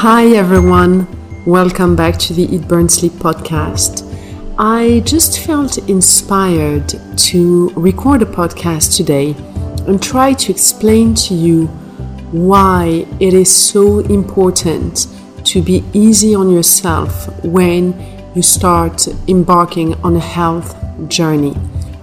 Hi everyone, welcome back to the Eat Burn Sleep podcast. I just felt inspired to record a podcast today and try to explain to you why it is so important to be easy on yourself when you start embarking on a health journey.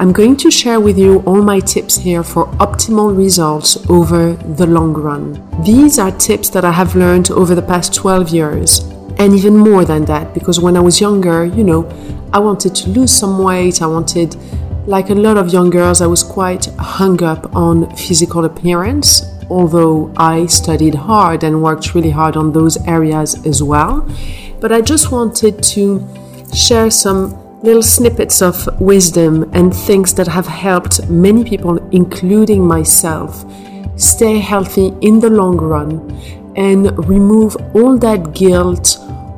I'm going to share with you all my tips here for optimal results over the long run. These are tips that I have learned over the past 12 years and even more than that because when I was younger, you know, I wanted to lose some weight, I wanted like a lot of young girls, I was quite hung up on physical appearance, although I studied hard and worked really hard on those areas as well. But I just wanted to share some little snippets of wisdom and things that have helped many people, including myself, stay healthy in the long run and remove all that guilt,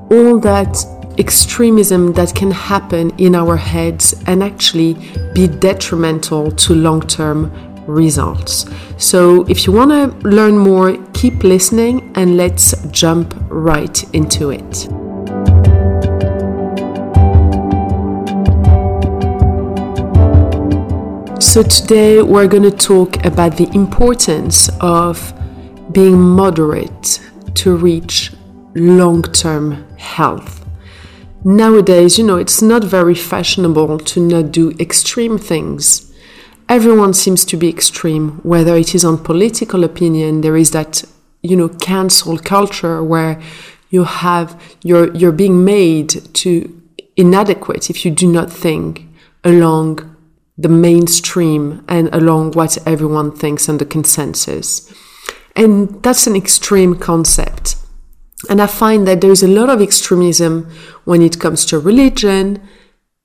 all that extremism that can happen in our heads and actually be detrimental to long term results. So, if you want to learn more, keep listening and let's jump right into it. So, today we're going to talk about the importance of being moderate to reach long term health. Nowadays, you know, it's not very fashionable to not do extreme things. Everyone seems to be extreme, whether it is on political opinion, there is that, you know, cancel culture where you have, you're, you're being made to inadequate if you do not think along the mainstream and along what everyone thinks and the consensus. And that's an extreme concept. And I find that there's a lot of extremism when it comes to religion,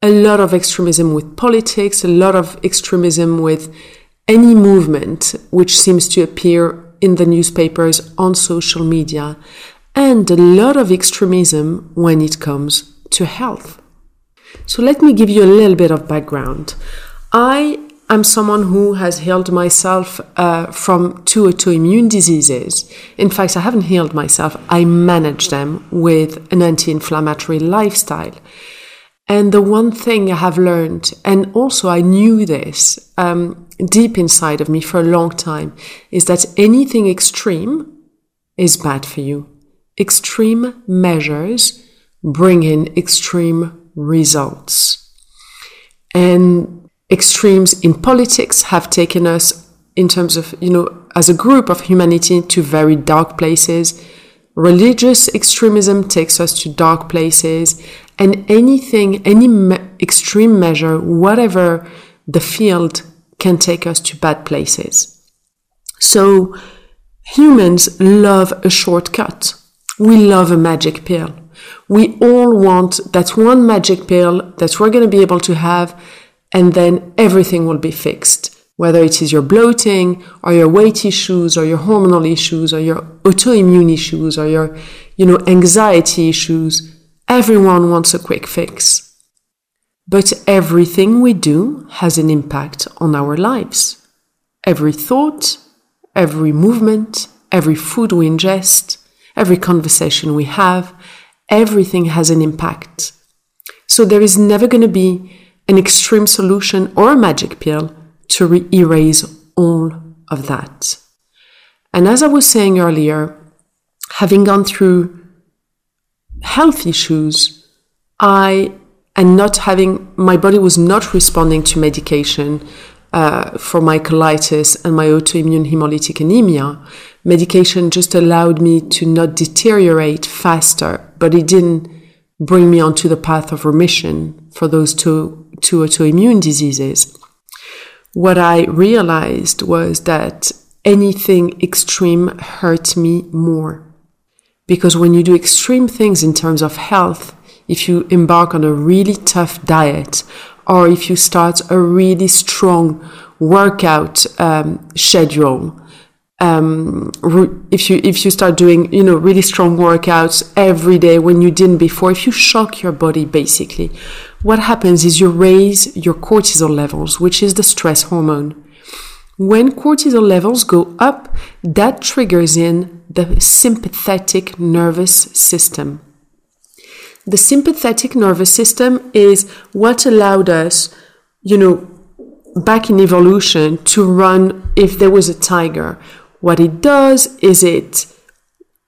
a lot of extremism with politics, a lot of extremism with any movement which seems to appear in the newspapers, on social media, and a lot of extremism when it comes to health. So let me give you a little bit of background. I am someone who has healed myself uh, from two autoimmune diseases. In fact, I haven't healed myself, I manage them with an anti inflammatory lifestyle. And the one thing I have learned, and also I knew this um, deep inside of me for a long time, is that anything extreme is bad for you. Extreme measures bring in extreme results. And extremes in politics have taken us in terms of, you know, as a group of humanity to very dark places. Religious extremism takes us to dark places, and anything, any me- extreme measure, whatever the field, can take us to bad places. So, humans love a shortcut. We love a magic pill. We all want that one magic pill that we're going to be able to have and then everything will be fixed. Whether it is your bloating or your weight issues or your hormonal issues or your autoimmune issues or your, you know, anxiety issues, everyone wants a quick fix. But everything we do has an impact on our lives. Every thought, every movement, every food we ingest, every conversation we have, everything has an impact. So there is never going to be an extreme solution or a magic pill to re- erase all of that. And as I was saying earlier, having gone through health issues, I and not having my body was not responding to medication uh, for my colitis and my autoimmune hemolytic anemia. Medication just allowed me to not deteriorate faster, but it didn't bring me onto the path of remission for those two, two autoimmune diseases. What I realized was that anything extreme hurt me more. Because when you do extreme things in terms of health, if you embark on a really tough diet, or if you start a really strong workout um, schedule, um, if you if you start doing you know really strong workouts every day when you didn't before, if you shock your body basically, what happens is you raise your cortisol levels, which is the stress hormone. When cortisol levels go up, that triggers in the sympathetic nervous system. The sympathetic nervous system is what allowed us, you know, back in evolution to run if there was a tiger. What it does is it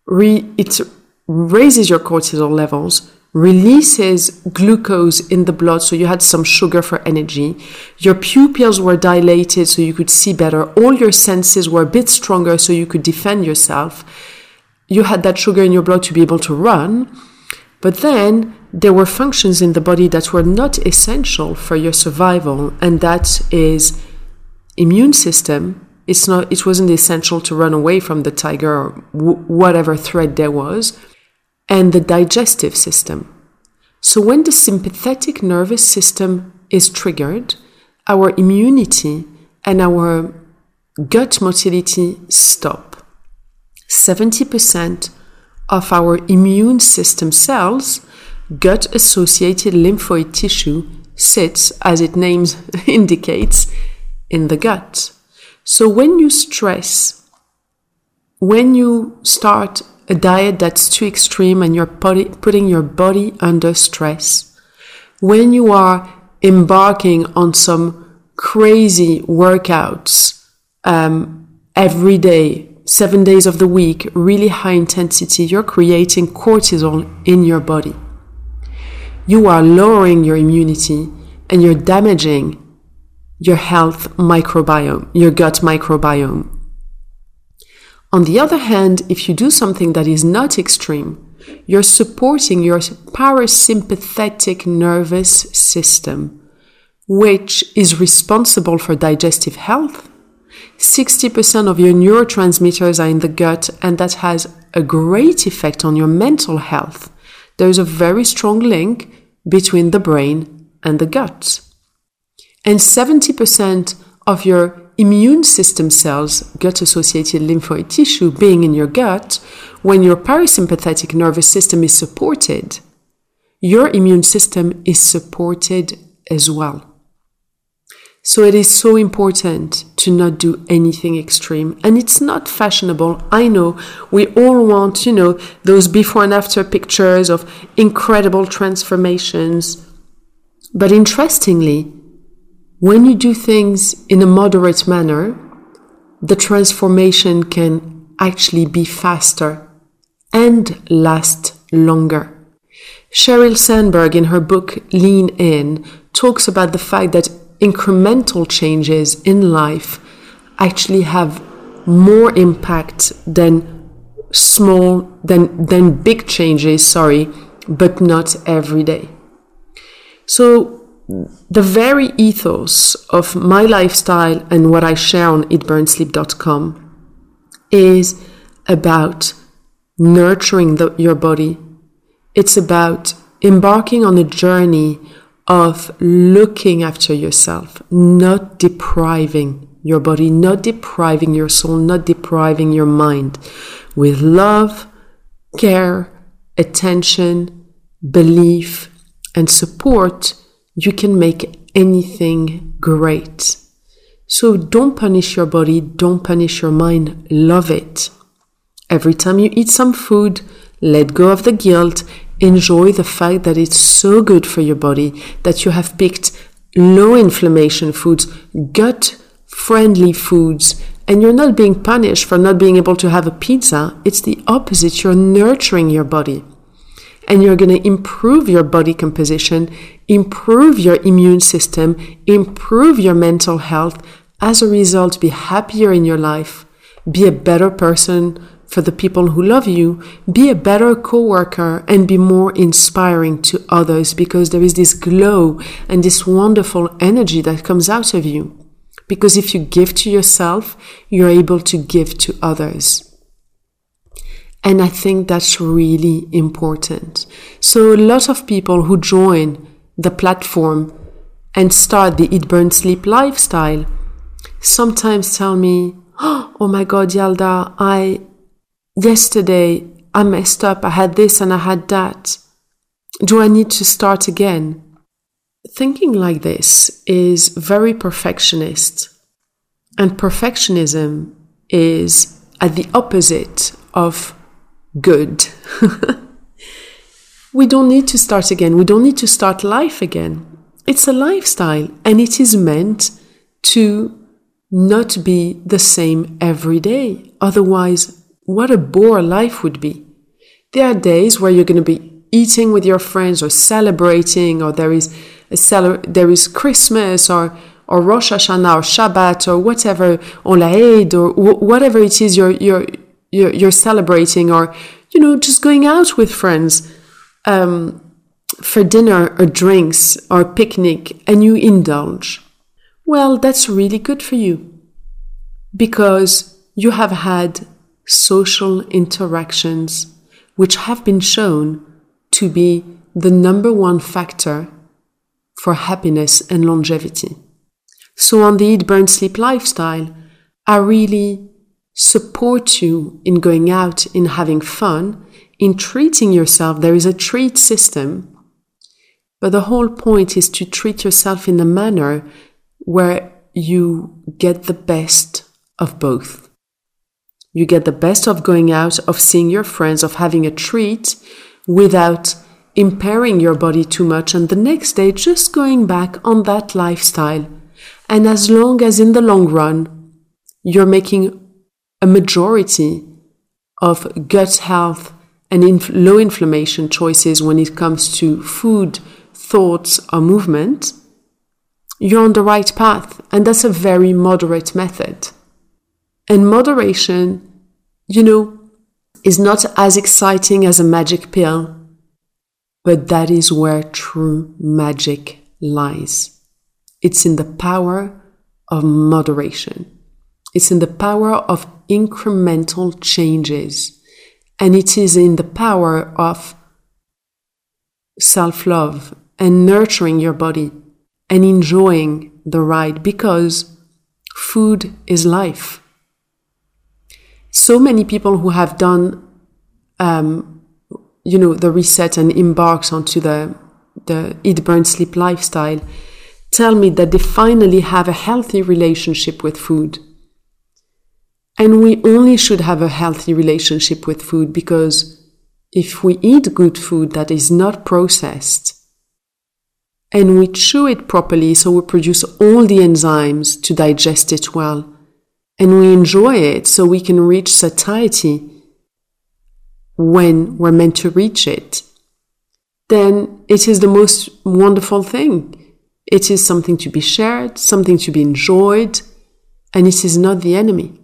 re, it raises your cortisol levels, releases glucose in the blood, so you had some sugar for energy. Your pupils were dilated, so you could see better. All your senses were a bit stronger, so you could defend yourself. You had that sugar in your blood to be able to run. But then there were functions in the body that were not essential for your survival, and that is immune system. It's not. It wasn't essential to run away from the tiger or whatever threat there was and the digestive system. So, when the sympathetic nervous system is triggered, our immunity and our gut motility stop. 70% of our immune system cells, gut associated lymphoid tissue, sits, as its name indicates, in the gut. So, when you stress, when you start a diet that's too extreme and you're putting your body under stress, when you are embarking on some crazy workouts um, every day, seven days of the week, really high intensity, you're creating cortisol in your body. You are lowering your immunity and you're damaging your health microbiome, your gut microbiome. On the other hand, if you do something that is not extreme, you're supporting your parasympathetic nervous system, which is responsible for digestive health. 60% of your neurotransmitters are in the gut, and that has a great effect on your mental health. There's a very strong link between the brain and the gut. And 70% of your immune system cells, gut associated lymphoid tissue being in your gut, when your parasympathetic nervous system is supported, your immune system is supported as well. So it is so important to not do anything extreme. And it's not fashionable. I know we all want, you know, those before and after pictures of incredible transformations. But interestingly, when you do things in a moderate manner, the transformation can actually be faster and last longer. Sheryl Sandberg, in her book Lean In, talks about the fact that incremental changes in life actually have more impact than small than than big changes sorry but not every day so the very ethos of my lifestyle and what I share on eatburnsleep.com is about nurturing the, your body. It's about embarking on a journey of looking after yourself, not depriving your body, not depriving your soul, not depriving your mind with love, care, attention, belief, and support you can make anything great. So don't punish your body, don't punish your mind, love it. Every time you eat some food, let go of the guilt, enjoy the fact that it's so good for your body that you have picked low inflammation foods, gut friendly foods, and you're not being punished for not being able to have a pizza. It's the opposite. You're nurturing your body and you're going to improve your body composition, improve your immune system, improve your mental health. As a result, be happier in your life, be a better person for the people who love you, be a better coworker and be more inspiring to others because there is this glow and this wonderful energy that comes out of you. Because if you give to yourself, you're able to give to others. And I think that's really important. So a lot of people who join the platform and start the Eat Burn Sleep lifestyle sometimes tell me, Oh my God, Yalda, I, yesterday I messed up. I had this and I had that. Do I need to start again? Thinking like this is very perfectionist. And perfectionism is at the opposite of good. we don't need to start again. We don't need to start life again. It's a lifestyle and it is meant to not be the same every day. Otherwise, what a bore life would be. There are days where you're going to be eating with your friends or celebrating, or there is a cele- there is Christmas or or Rosh Hashanah or Shabbat or whatever, or Eid or whatever it is you're you're you're, you're celebrating, or you know just going out with friends um, for dinner or drinks or picnic, and you indulge. Well, that's really good for you because you have had social interactions which have been shown to be the number one factor for happiness and longevity. So on the Eat, Burn, Sleep lifestyle, I really support you in going out, in having fun, in treating yourself. There is a treat system, but the whole point is to treat yourself in a manner where you get the best of both. You get the best of going out, of seeing your friends, of having a treat without impairing your body too much, and the next day just going back on that lifestyle. And as long as in the long run, you're making a majority of gut health and inf- low inflammation choices when it comes to food, thoughts, or movement, you're on the right path. And that's a very moderate method. And moderation, you know, is not as exciting as a magic pill, but that is where true magic lies. It's in the power of moderation. It's in the power of incremental changes. And it is in the power of self love and nurturing your body and enjoying the ride because food is life so many people who have done, um, you know, the reset and embarks onto the the eat, burn, sleep lifestyle tell me that they finally have a healthy relationship with food. And we only should have a healthy relationship with food because if we eat good food that is not processed and we chew it properly so we produce all the enzymes to digest it well, and we enjoy it so we can reach satiety when we're meant to reach it, then it is the most wonderful thing. It is something to be shared, something to be enjoyed, and it is not the enemy.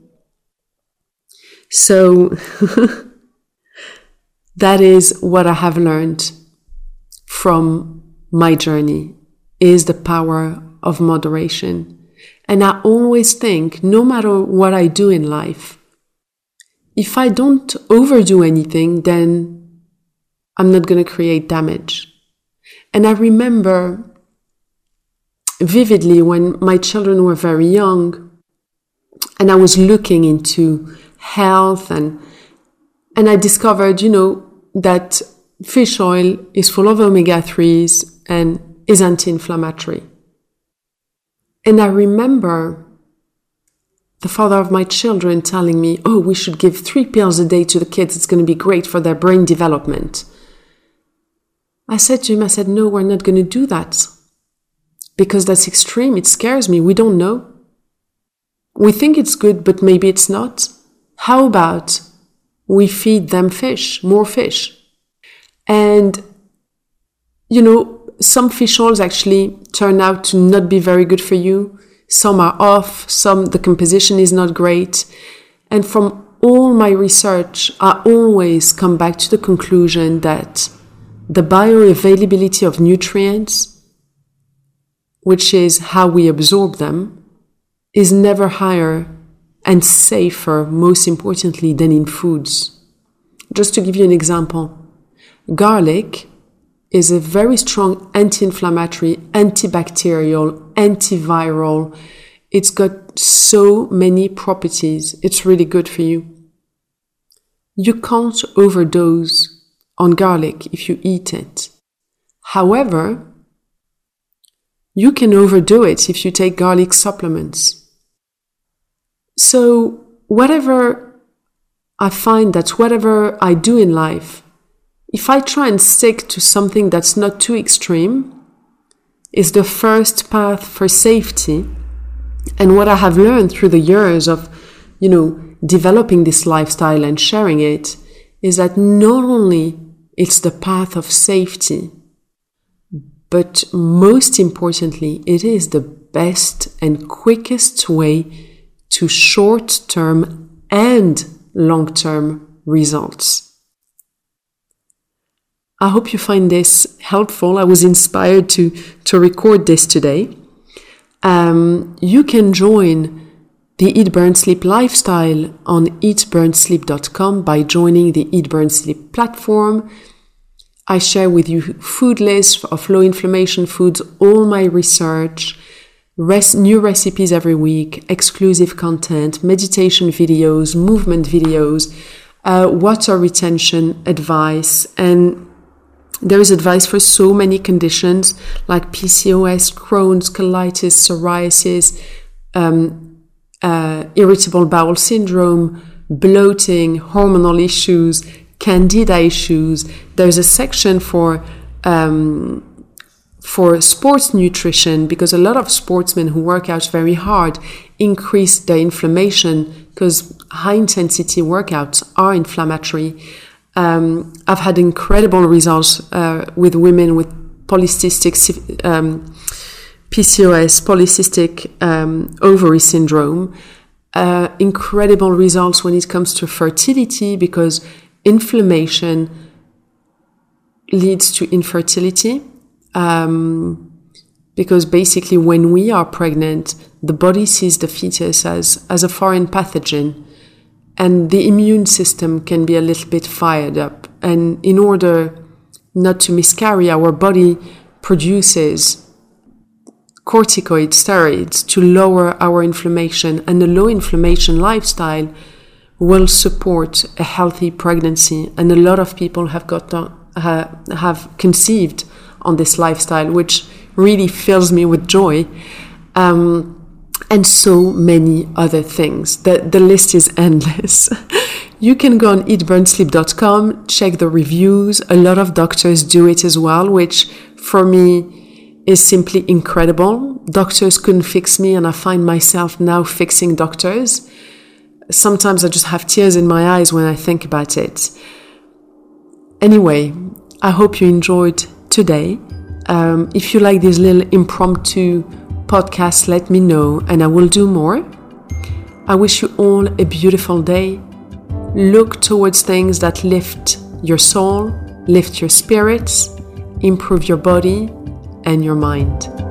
So, that is what I have learned from my journey is the power of moderation and I always think, no matter what I do in life, if I don't overdo anything, then I'm not going to create damage. And I remember vividly when my children were very young and I was looking into health and and I discovered, you know, that fish oil is full of omega 3s and is anti-inflammatory. And I remember the father of my children telling me, Oh, we should give three pills a day to the kids. It's going to be great for their brain development. I said to him, I said, No, we're not going to do that. Because that's extreme. It scares me. We don't know. We think it's good, but maybe it's not. How about we feed them fish, more fish? And, you know, some fish oils actually turn out to not be very good for you. Some are off, some the composition is not great. And from all my research, I always come back to the conclusion that the bioavailability of nutrients, which is how we absorb them, is never higher and safer, most importantly, than in foods. Just to give you an example, garlic is a very strong anti-inflammatory, antibacterial, antiviral. It's got so many properties. It's really good for you. You can't overdose on garlic if you eat it. However, you can overdo it if you take garlic supplements. So, whatever I find that whatever I do in life, if I try and stick to something that's not too extreme, is the first path for safety. And what I have learned through the years of, you know, developing this lifestyle and sharing it is that not only it's the path of safety, but most importantly, it is the best and quickest way to short term and long term results. I hope you find this helpful. I was inspired to, to record this today. Um, you can join the Eat Burn Sleep lifestyle on eatburnsleep.com by joining the Eat Burn Sleep platform. I share with you food lists of low inflammation foods, all my research, new recipes every week, exclusive content, meditation videos, movement videos, uh, water retention advice, and there is advice for so many conditions like PCOS, Crohn's, colitis, psoriasis, um, uh, irritable bowel syndrome, bloating, hormonal issues, candida issues. There's a section for um, for sports nutrition because a lot of sportsmen who work out very hard increase their inflammation because high intensity workouts are inflammatory. Um, I've had incredible results uh, with women with polycystic um, PCOS, polycystic um, ovary syndrome. Uh, incredible results when it comes to fertility because inflammation leads to infertility. Um, because basically, when we are pregnant, the body sees the fetus as, as a foreign pathogen and the immune system can be a little bit fired up. And in order not to miscarry, our body produces corticoid steroids to lower our inflammation, and a low inflammation lifestyle will support a healthy pregnancy. And a lot of people have got uh, have conceived on this lifestyle, which really fills me with joy. Um, and so many other things. The, the list is endless. you can go on eatburnsleep.com, check the reviews. A lot of doctors do it as well, which for me is simply incredible. Doctors couldn't fix me, and I find myself now fixing doctors. Sometimes I just have tears in my eyes when I think about it. Anyway, I hope you enjoyed today. Um, if you like these little impromptu podcast, let me know and I will do more. I wish you all a beautiful day. Look towards things that lift your soul, lift your spirits, improve your body and your mind.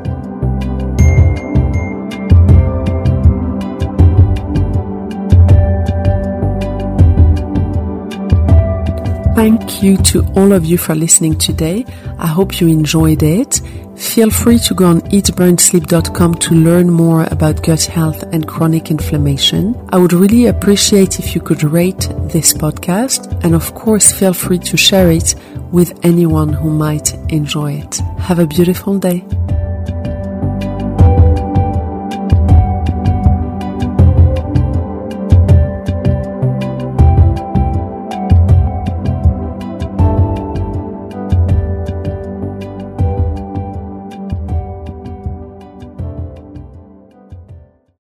Thank you to all of you for listening today. I hope you enjoyed it. Feel free to go on eatburnsleep.com to learn more about gut health and chronic inflammation. I would really appreciate if you could rate this podcast and of course feel free to share it with anyone who might enjoy it. Have a beautiful day.